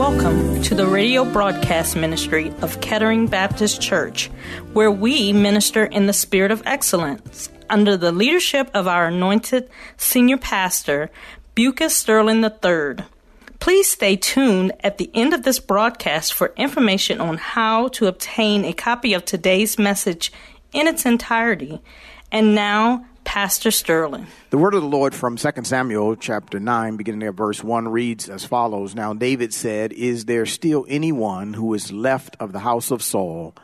Welcome to the radio broadcast ministry of Kettering Baptist Church, where we minister in the spirit of excellence under the leadership of our anointed senior pastor, Bucas Sterling III. Please stay tuned at the end of this broadcast for information on how to obtain a copy of today's message in its entirety. And now, Pastor Sterling. The word of the Lord from 2 Samuel chapter 9, beginning at verse 1, reads as follows Now David said, Is there still anyone who is left of the house of Saul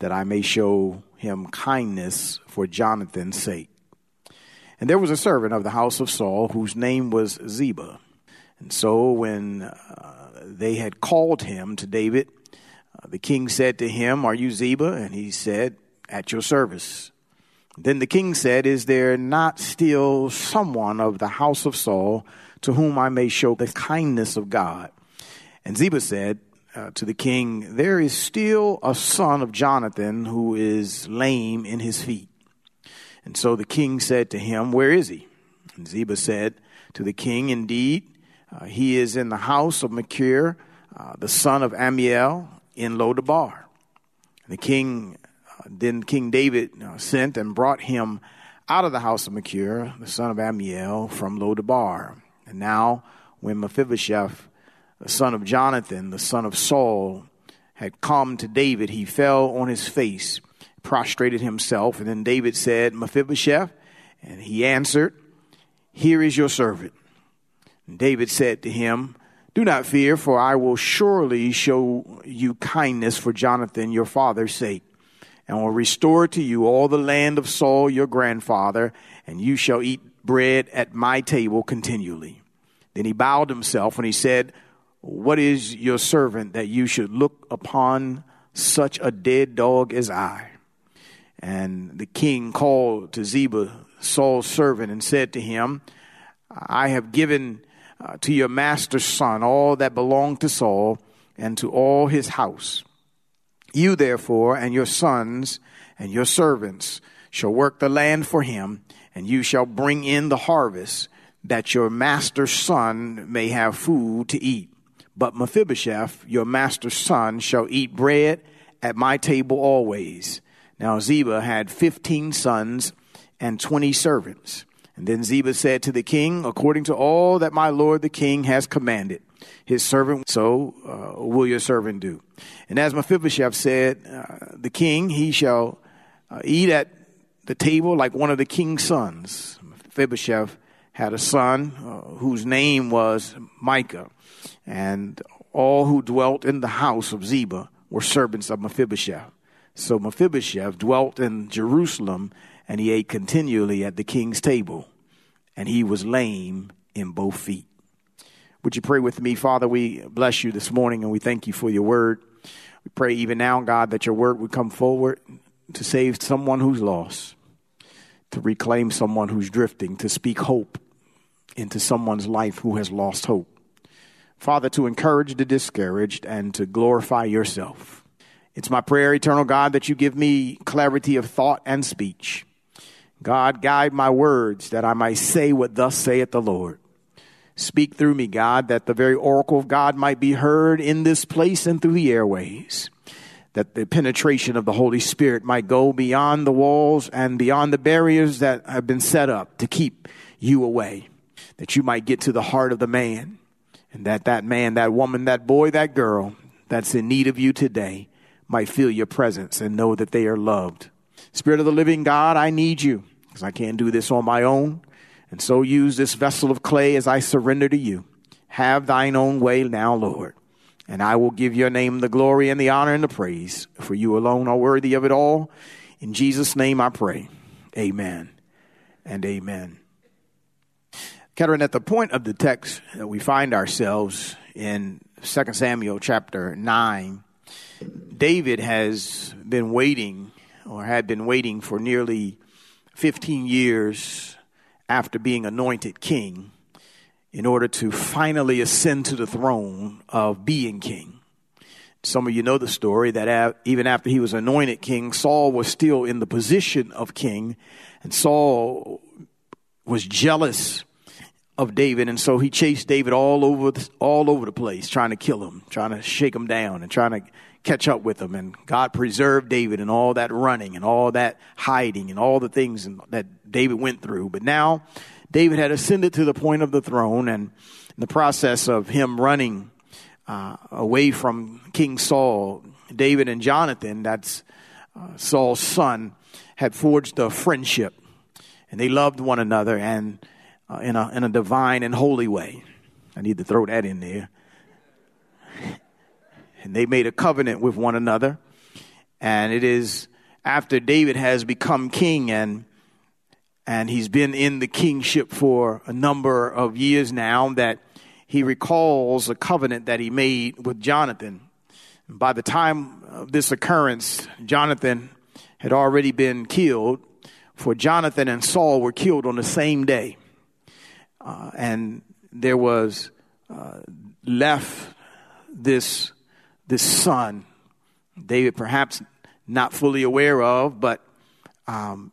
that I may show him kindness for Jonathan's sake? And there was a servant of the house of Saul whose name was Ziba. And so when uh, they had called him to David, uh, the king said to him, Are you Ziba? And he said, At your service. Then the king said, Is there not still someone of the house of Saul to whom I may show the kindness of God? And Ziba said uh, to the king, There is still a son of Jonathan who is lame in his feet. And so the king said to him, Where is he? And Ziba said to the king, Indeed, uh, he is in the house of Machir, uh, the son of Ammiel, in Lodabar. The king then King David uh, sent and brought him out of the house of Machir, the son of Ammiel, from Lodabar. And now, when Mephibosheth, the son of Jonathan, the son of Saul, had come to David, he fell on his face, prostrated himself. And then David said, Mephibosheth, and he answered, Here is your servant. And David said to him, Do not fear, for I will surely show you kindness for Jonathan your father's sake and will restore to you all the land of Saul your grandfather, and you shall eat bread at my table continually. Then he bowed himself and he said, What is your servant that you should look upon such a dead dog as I? And the king called to Ziba, Saul's servant, and said to him, I have given uh, to your master's son all that belonged to Saul and to all his house. You therefore and your sons and your servants shall work the land for him, and you shall bring in the harvest, that your master's son may have food to eat. But Mephibosheth, your master's son, shall eat bread at my table always. Now Ziba had fifteen sons and twenty servants. And then Ziba said to the king, According to all that my lord the king has commanded, his servant, so uh, will your servant do. And as Mephibosheth said, uh, the king, he shall uh, eat at the table like one of the king's sons. Mephibosheth had a son uh, whose name was Micah, and all who dwelt in the house of Ziba were servants of Mephibosheth. So Mephibosheth dwelt in Jerusalem, and he ate continually at the king's table, and he was lame in both feet. Would you pray with me? Father, we bless you this morning and we thank you for your word. We pray even now, God, that your word would come forward to save someone who's lost, to reclaim someone who's drifting, to speak hope into someone's life who has lost hope. Father, to encourage the discouraged and to glorify yourself. It's my prayer, eternal God, that you give me clarity of thought and speech. God, guide my words that I might say what thus saith the Lord. Speak through me, God, that the very oracle of God might be heard in this place and through the airways. That the penetration of the Holy Spirit might go beyond the walls and beyond the barriers that have been set up to keep you away. That you might get to the heart of the man. And that that man, that woman, that boy, that girl that's in need of you today might feel your presence and know that they are loved. Spirit of the living God, I need you because I can't do this on my own. And so use this vessel of clay as I surrender to you. Have thine own way now, Lord. And I will give your name the glory and the honor and the praise, for you alone are worthy of it all. In Jesus' name I pray. Amen and amen. Kettering, at the point of the text that we find ourselves in 2 Samuel chapter 9, David has been waiting or had been waiting for nearly 15 years after being anointed king in order to finally ascend to the throne of being king. Some of you know the story that even after he was anointed king, Saul was still in the position of king, and Saul was jealous of David, and so he chased David all over the, all over the place, trying to kill him, trying to shake him down, and trying to catch up with him. And God preserved David and all that running and all that hiding and all the things that David went through. But now David had ascended to the point of the throne, and in the process of him running uh, away from King Saul, David and Jonathan, that's uh, Saul's son, had forged a friendship, and they loved one another and uh, in a in a divine and holy way. I need to throw that in there. And they made a covenant with one another, and it is after David has become king and and he's been in the kingship for a number of years now that he recalls a covenant that he made with Jonathan. By the time of this occurrence, Jonathan had already been killed, for Jonathan and Saul were killed on the same day. Uh, and there was uh, left this, this son, David perhaps not fully aware of, but um,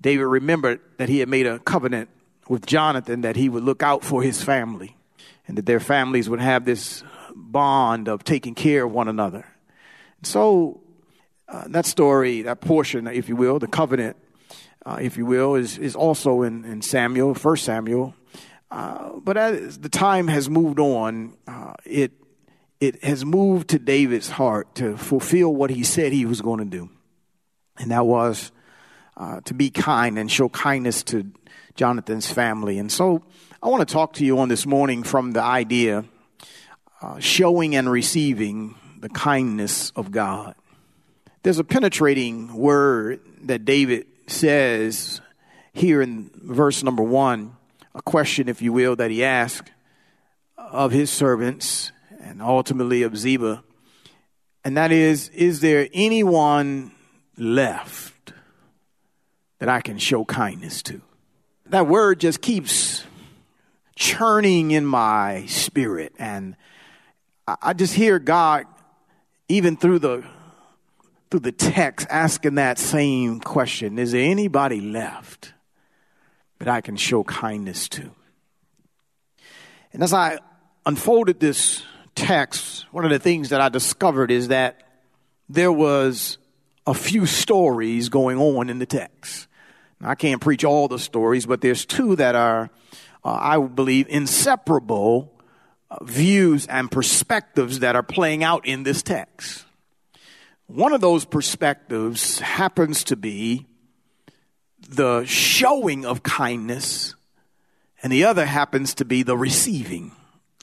David remembered that he had made a covenant with Jonathan that he would look out for his family and that their families would have this bond of taking care of one another. So, uh, that story, that portion, if you will, the covenant, uh, if you will, is, is also in, in Samuel, First Samuel. Uh, but as the time has moved on, uh, it, it has moved to David's heart to fulfill what he said he was going to do. And that was uh, to be kind and show kindness to Jonathan's family. And so I want to talk to you on this morning from the idea uh, showing and receiving the kindness of God. There's a penetrating word that David says here in verse number one, a question, if you will, that he asked of his servants and ultimately of Ziba. And that is, is there anyone left? that I can show kindness to. That word just keeps churning in my spirit. And I just hear God, even through the through the text, asking that same question. Is there anybody left that I can show kindness to? And as I unfolded this text, one of the things that I discovered is that there was a few stories going on in the text. I can't preach all the stories, but there's two that are, uh, I believe, inseparable uh, views and perspectives that are playing out in this text. One of those perspectives happens to be the showing of kindness, and the other happens to be the receiving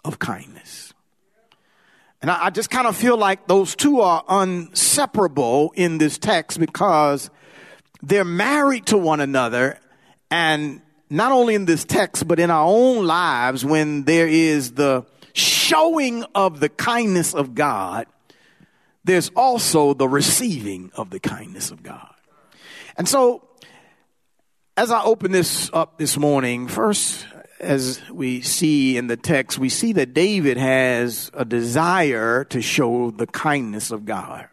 of kindness. And I, I just kind of feel like those two are inseparable in this text because they're married to one another and not only in this text, but in our own lives, when there is the showing of the kindness of God, there's also the receiving of the kindness of God. And so, as I open this up this morning, first, as we see in the text, we see that David has a desire to show the kindness of God.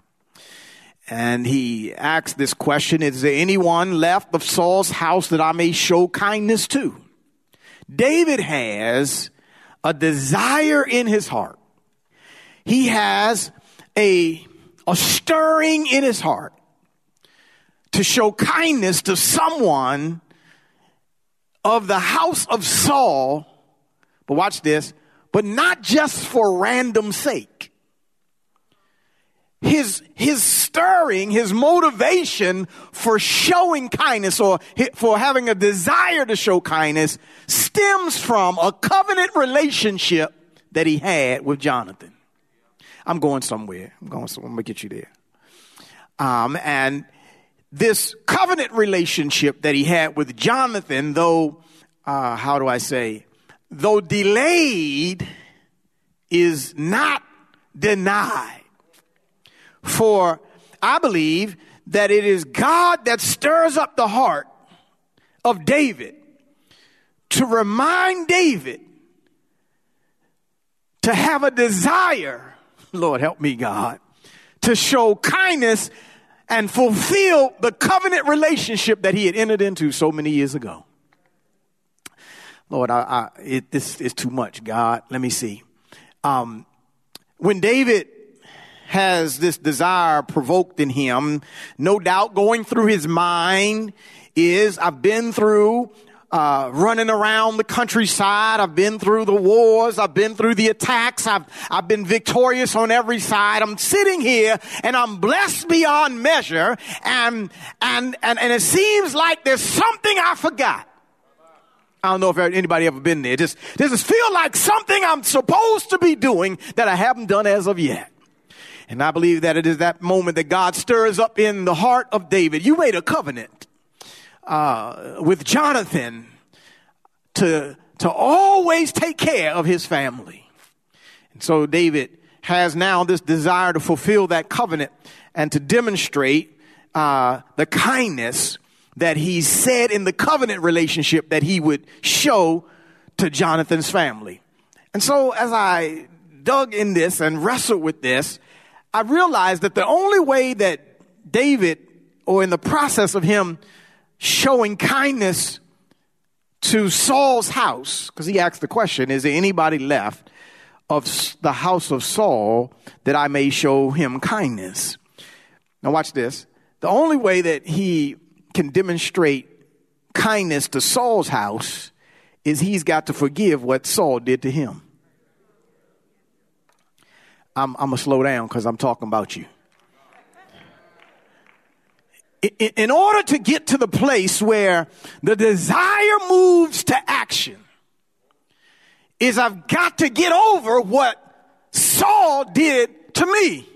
And he asks this question, is there anyone left of Saul's house that I may show kindness to? David has a desire in his heart. He has a, a stirring in his heart to show kindness to someone of the house of Saul. But watch this, but not just for random sake his, his stirring, his motivation for showing kindness or for having a desire to show kindness stems from a covenant relationship that he had with Jonathan. I'm going somewhere. I'm going somewhere. I'm going to get you there. Um, and this covenant relationship that he had with Jonathan, though, uh, how do I say, though delayed, is not denied. For I believe that it is God that stirs up the heart of David to remind David to have a desire, Lord help me, God, to show kindness and fulfill the covenant relationship that he had entered into so many years ago. Lord, I, I, it, this is too much, God. Let me see. Um, when David has this desire provoked in him, no doubt going through his mind is I've been through uh, running around the countryside. I've been through the wars. I've been through the attacks. I've, I've been victorious on every side. I'm sitting here and I'm blessed beyond measure. And, and, and, and it seems like there's something I forgot. I don't know if anybody ever been there. Just, just feel like something I'm supposed to be doing that I haven't done as of yet. And I believe that it is that moment that God stirs up in the heart of David. You made a covenant uh, with Jonathan to, to always take care of his family. And so David has now this desire to fulfill that covenant and to demonstrate uh, the kindness that he said in the covenant relationship that he would show to Jonathan's family. And so as I dug in this and wrestled with this, I realized that the only way that David, or in the process of him showing kindness to Saul's house, because he asked the question, is there anybody left of the house of Saul that I may show him kindness? Now watch this. The only way that he can demonstrate kindness to Saul's house is he's got to forgive what Saul did to him. I'm, I'm going to slow down because I'm talking about you. In order to get to the place where the desire moves to action, is I've got to get over what Saul did to me.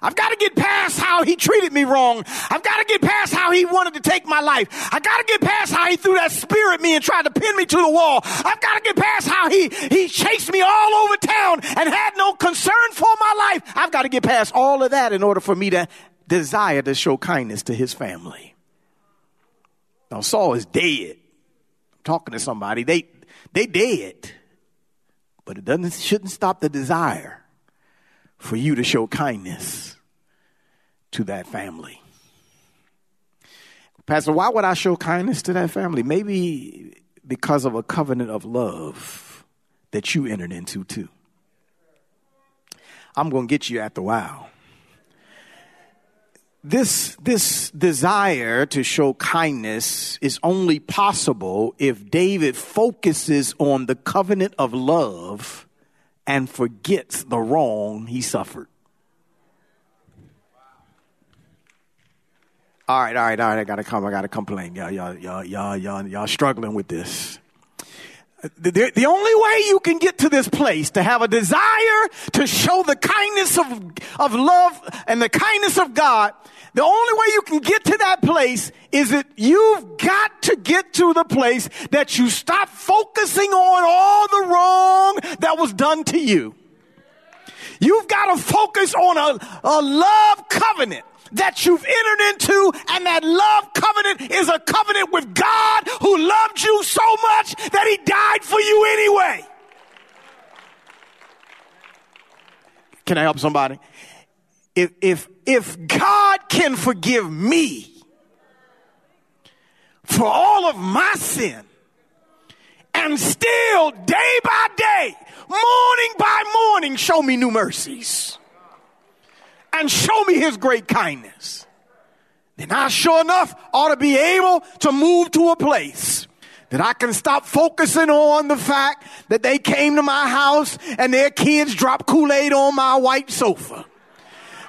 I've got to get past how he treated me wrong. I've got to get past how he wanted to take my life. I got to get past how he threw that spear at me and tried to pin me to the wall. I've got to get past how he, he chased me all over town and had no concern for my life. I've got to get past all of that in order for me to desire to show kindness to his family. Now Saul is dead. I'm talking to somebody. They they dead. But it doesn't shouldn't stop the desire for you to show kindness to that family. Pastor, why would I show kindness to that family? Maybe because of a covenant of love that you entered into too. I'm going to get you at the wow. This, this desire to show kindness is only possible if David focuses on the covenant of love and forgets the wrong he suffered. All right, all right, all right. I gotta come. I gotta complain. Y'all, y'all, y'all, y'all, y'all, y'all struggling with this. The, the, only way you can get to this place to have a desire to show the kindness of, of love and the kindness of God, the only way you can get to that place is that you've got to get to the place that you stop focusing on all the wrong that was done to you. You've got to focus on a, a love covenant that you've entered into, and that love covenant is a covenant with God who loved you so much that he died for you anyway. Can I help somebody? If, if, if God can forgive me for all of my sin and still day by day, morning by morning, show me new mercies and show me his great kindness, then I sure enough ought to be able to move to a place that I can stop focusing on the fact that they came to my house and their kids dropped Kool-Aid on my white sofa.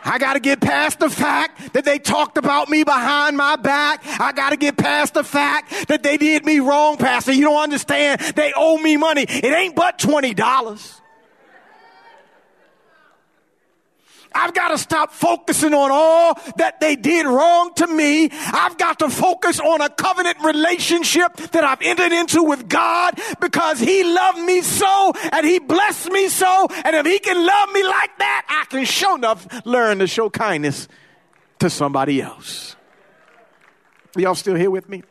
I got to get past the fact that they talked about me behind my back. I got to get past the fact that they did me wrong, Pastor. You don't understand. They owe me money. It ain't but $20. I've got to stop focusing on all that they did wrong to me. I've got to focus on a covenant relationship that I've entered into with God because He loved me so and He blessed me so. And if He can love me like that, I can show enough learn to show kindness to somebody else. Are Y'all still here with me?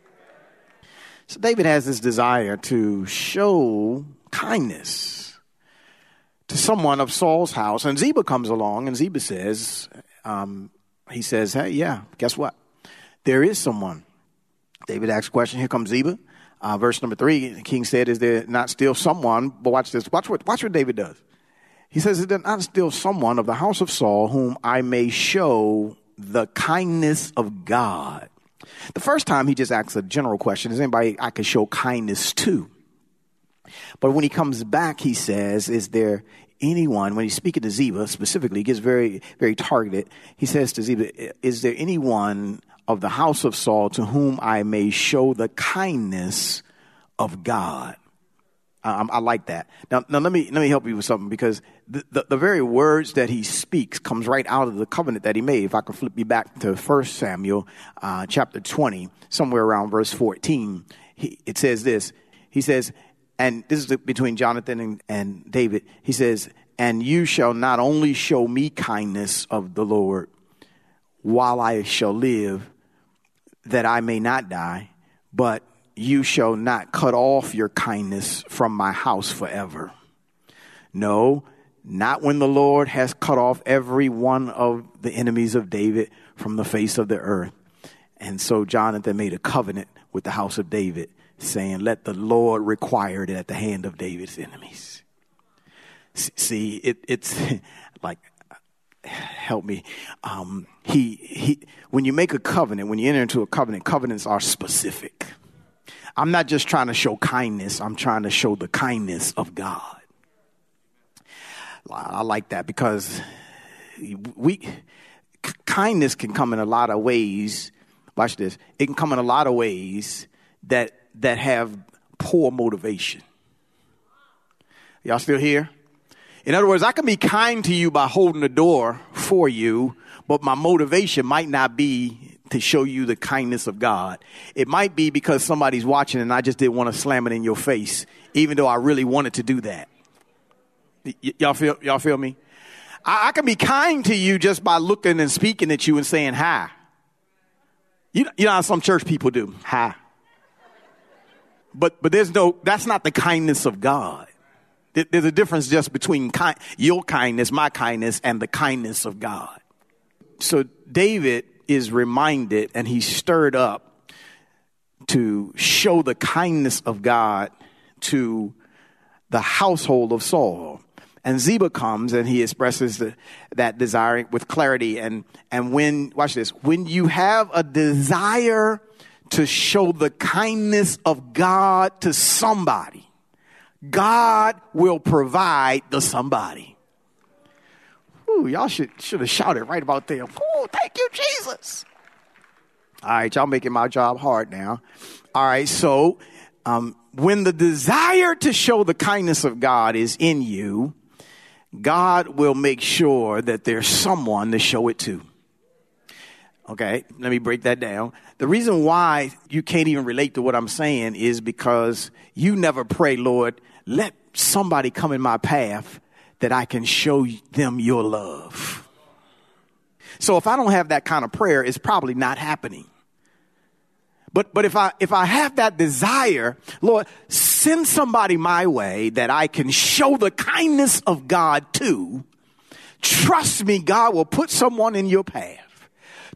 So David has this desire to show kindness to someone of Saul's house. And Ziba comes along and Ziba says, um, he says, hey, yeah, guess what? There is someone. David asks a question. Here comes Ziba. Uh, verse number three, the king said, is there not still someone? But watch this. Watch what, watch what David does. He says, is there not still someone of the house of Saul whom I may show the kindness of God? The first time he just asks a general question, is anybody I could show kindness to? But when he comes back, he says, Is there anyone, when he's speaking to Ziba specifically, he gets very, very targeted. He says to Ziba, Is there anyone of the house of Saul to whom I may show the kindness of God? I, I like that. Now, now let me let me help you with something because the, the, the, very words that he speaks comes right out of the covenant that he made. If I can flip you back to First Samuel uh, chapter twenty, somewhere around verse fourteen, he, it says this. He says, and this is between Jonathan and, and David. He says, "And you shall not only show me kindness of the Lord, while I shall live, that I may not die, but." you shall not cut off your kindness from my house forever. No, not when the Lord has cut off every one of the enemies of David from the face of the earth. And so Jonathan made a covenant with the house of David, saying, Let the Lord require it at the hand of David's enemies. See, it, it's like, help me. Um, he, he, when you make a covenant, when you enter into a covenant, covenants are specific. I'm not just trying to show kindness, I'm trying to show the kindness of God. I like that because we kindness can come in a lot of ways. Watch this. It can come in a lot of ways that that have poor motivation. Y'all still here? In other words, I can be kind to you by holding the door for you, but my motivation might not be to show you the kindness of God. It might be because somebody's watching and I just didn't want to slam it in your face, even though I really wanted to do that. Y- y'all feel, y'all feel me? I-, I can be kind to you just by looking and speaking at you and saying hi. You, you know how some church people do? Hi. But, but there's no, that's not the kindness of God. There's a difference just between your kindness, my kindness, and the kindness of God. So David is reminded and he's stirred up to show the kindness of God to the household of Saul. And Ziba comes and he expresses the, that desire with clarity. And, and when, watch this, when you have a desire to show the kindness of God to somebody, God will provide the somebody. Ooh, y'all should should have shouted right about there. Ooh, thank you, Jesus. All right, y'all making my job hard now. All right, so um, when the desire to show the kindness of God is in you, God will make sure that there's someone to show it to. Okay, let me break that down. The reason why you can't even relate to what I'm saying is because you never pray, Lord, let somebody come in my path that I can show them your love. So if I don't have that kind of prayer, it's probably not happening. But, but if I, if I have that desire, Lord, send somebody my way that I can show the kindness of God to, trust me, God will put someone in your path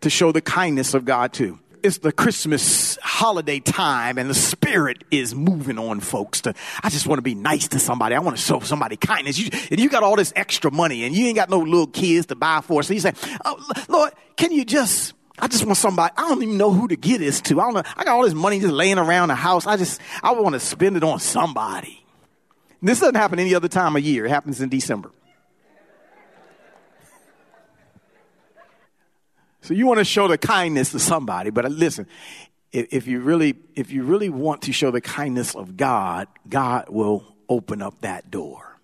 to show the kindness of God to it's the Christmas holiday time and the spirit is moving on folks to, I just want to be nice to somebody. I want to show somebody kindness. You, and you got all this extra money and you ain't got no little kids to buy for. So you say, oh, Lord, can you just, I just want somebody, I don't even know who to get this to. I don't know. I got all this money just laying around the house. I just, I want to spend it on somebody. This doesn't happen any other time of year. It happens in December. So you want to show the kindness to somebody, but listen, if, if you really, if you really want to show the kindness of God, God will open up that door.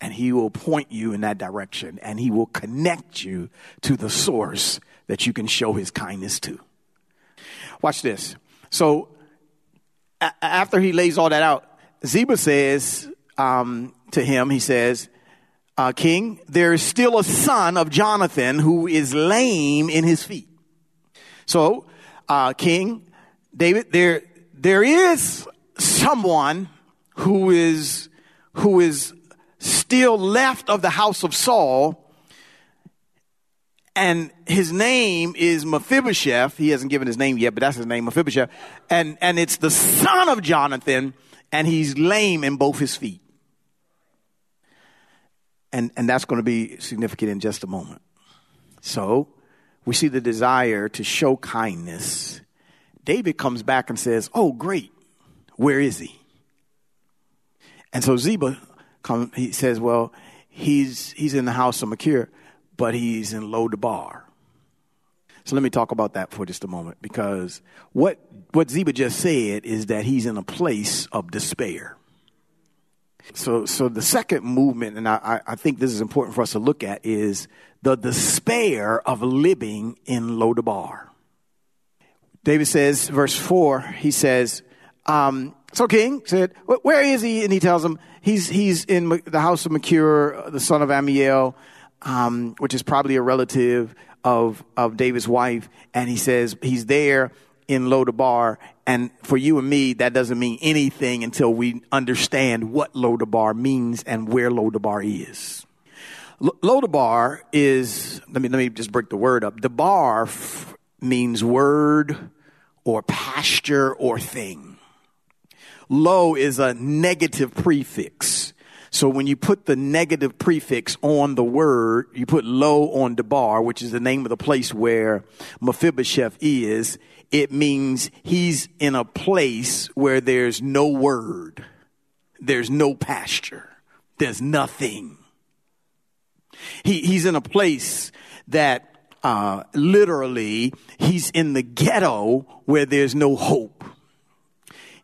and he will point you in that direction and he will connect you to the source that you can show his kindness to. Watch this. So a- after he lays all that out, Ziba says um, to him, he says, uh, King, there is still a son of Jonathan who is lame in his feet. So, uh, King David, there there is someone who is who is still left of the house of Saul and his name is Mephibosheth. He hasn't given his name yet, but that's his name, Mephibosheth. And, and it's the son of Jonathan, and he's lame in both his feet. And, and that's going to be significant in just a moment. So we see the desire to show kindness. David comes back and says, Oh, great. Where is he? And so Ziba come, he says, Well, he's, he's in the house of Machir but he's in Lodabar. So let me talk about that for just a moment because what, what Ziba just said is that he's in a place of despair. So, so the second movement, and I, I think this is important for us to look at, is the despair of living in Lodabar. David says, verse 4, he says, um, so King said, Where is he? And he tells him, He's, he's in the house of Machir, the son of Ammiel um, which is probably a relative of, of David's wife. And he says he's there in Lodabar. And for you and me, that doesn't mean anything until we understand what Lodabar means and where Lodabar is. L- Lodabar is, let me, let me just break the word up. The bar f- means word or pasture or thing. Lo is a negative prefix. So when you put the negative prefix on the word, you put lo on Debar, which is the name of the place where Mephibosheth is, it means he's in a place where there's no word. There's no pasture. There's nothing. He, he's in a place that uh, literally he's in the ghetto where there's no hope.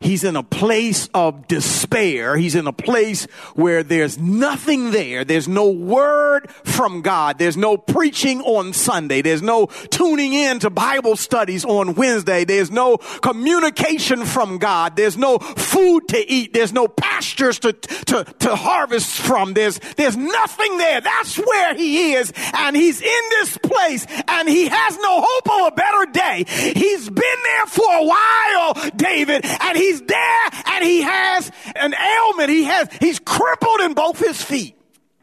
He's in a place of despair. He's in a place where there's nothing there. There's no word from God. There's no preaching on Sunday. There's no tuning in to Bible studies on Wednesday. There's no communication from God. There's no food to eat. There's no pastures to, to, to harvest from. There's, there's nothing there. That's where he is. And he's in this place and he has no hope of a better day. He's been there for a while, David, and he's he's there and he has an ailment. He has, he's crippled in both his feet.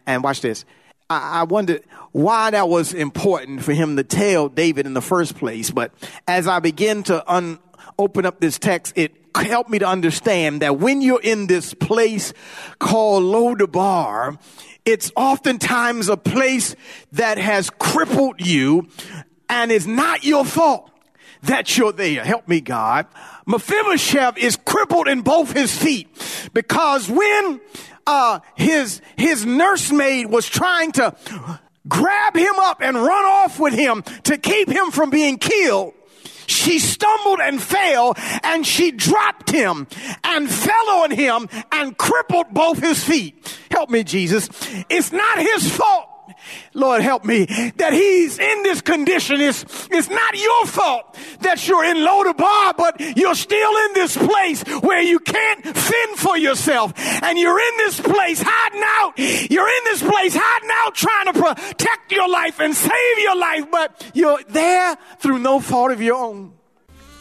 And watch this. I, I wondered why that was important for him to tell David in the first place. But as I begin to un, open up this text, it helped me to understand that when you're in this place called Lodabar, it's oftentimes a place that has crippled you and is not your fault that you're there. Help me, God. Mephibosheth is crippled in both his feet because when uh, his his nursemaid was trying to grab him up and run off with him to keep him from being killed, she stumbled and fell and she dropped him and fell on him and crippled both his feet. Help me, Jesus. It's not his fault Lord, help me that he's in this condition. It's, it's not your fault that you're in Lodabar, but you're still in this place where you can't fend for yourself. And you're in this place hiding out. You're in this place hiding out trying to protect your life and save your life, but you're there through no fault of your own.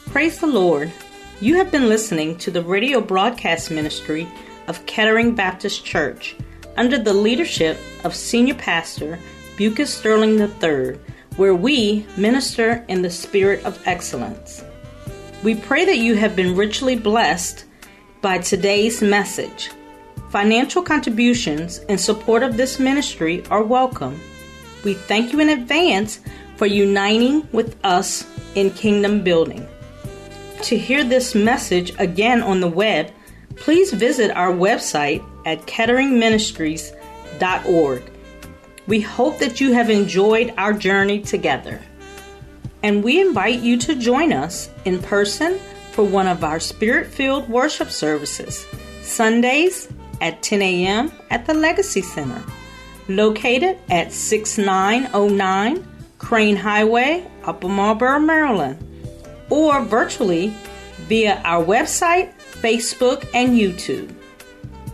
Praise the Lord. You have been listening to the radio broadcast ministry of Kettering Baptist Church under the leadership of Senior Pastor Bucas Sterling III, where we minister in the spirit of excellence. We pray that you have been richly blessed by today's message. Financial contributions in support of this ministry are welcome. We thank you in advance for uniting with us in kingdom building. To hear this message again on the web, please visit our website at ketteringministries.org. We hope that you have enjoyed our journey together. And we invite you to join us in person for one of our spirit filled worship services, Sundays at 10 a.m. at the Legacy Center, located at 6909 Crane Highway, Upper Marlboro, Maryland, or virtually via our website, Facebook, and YouTube.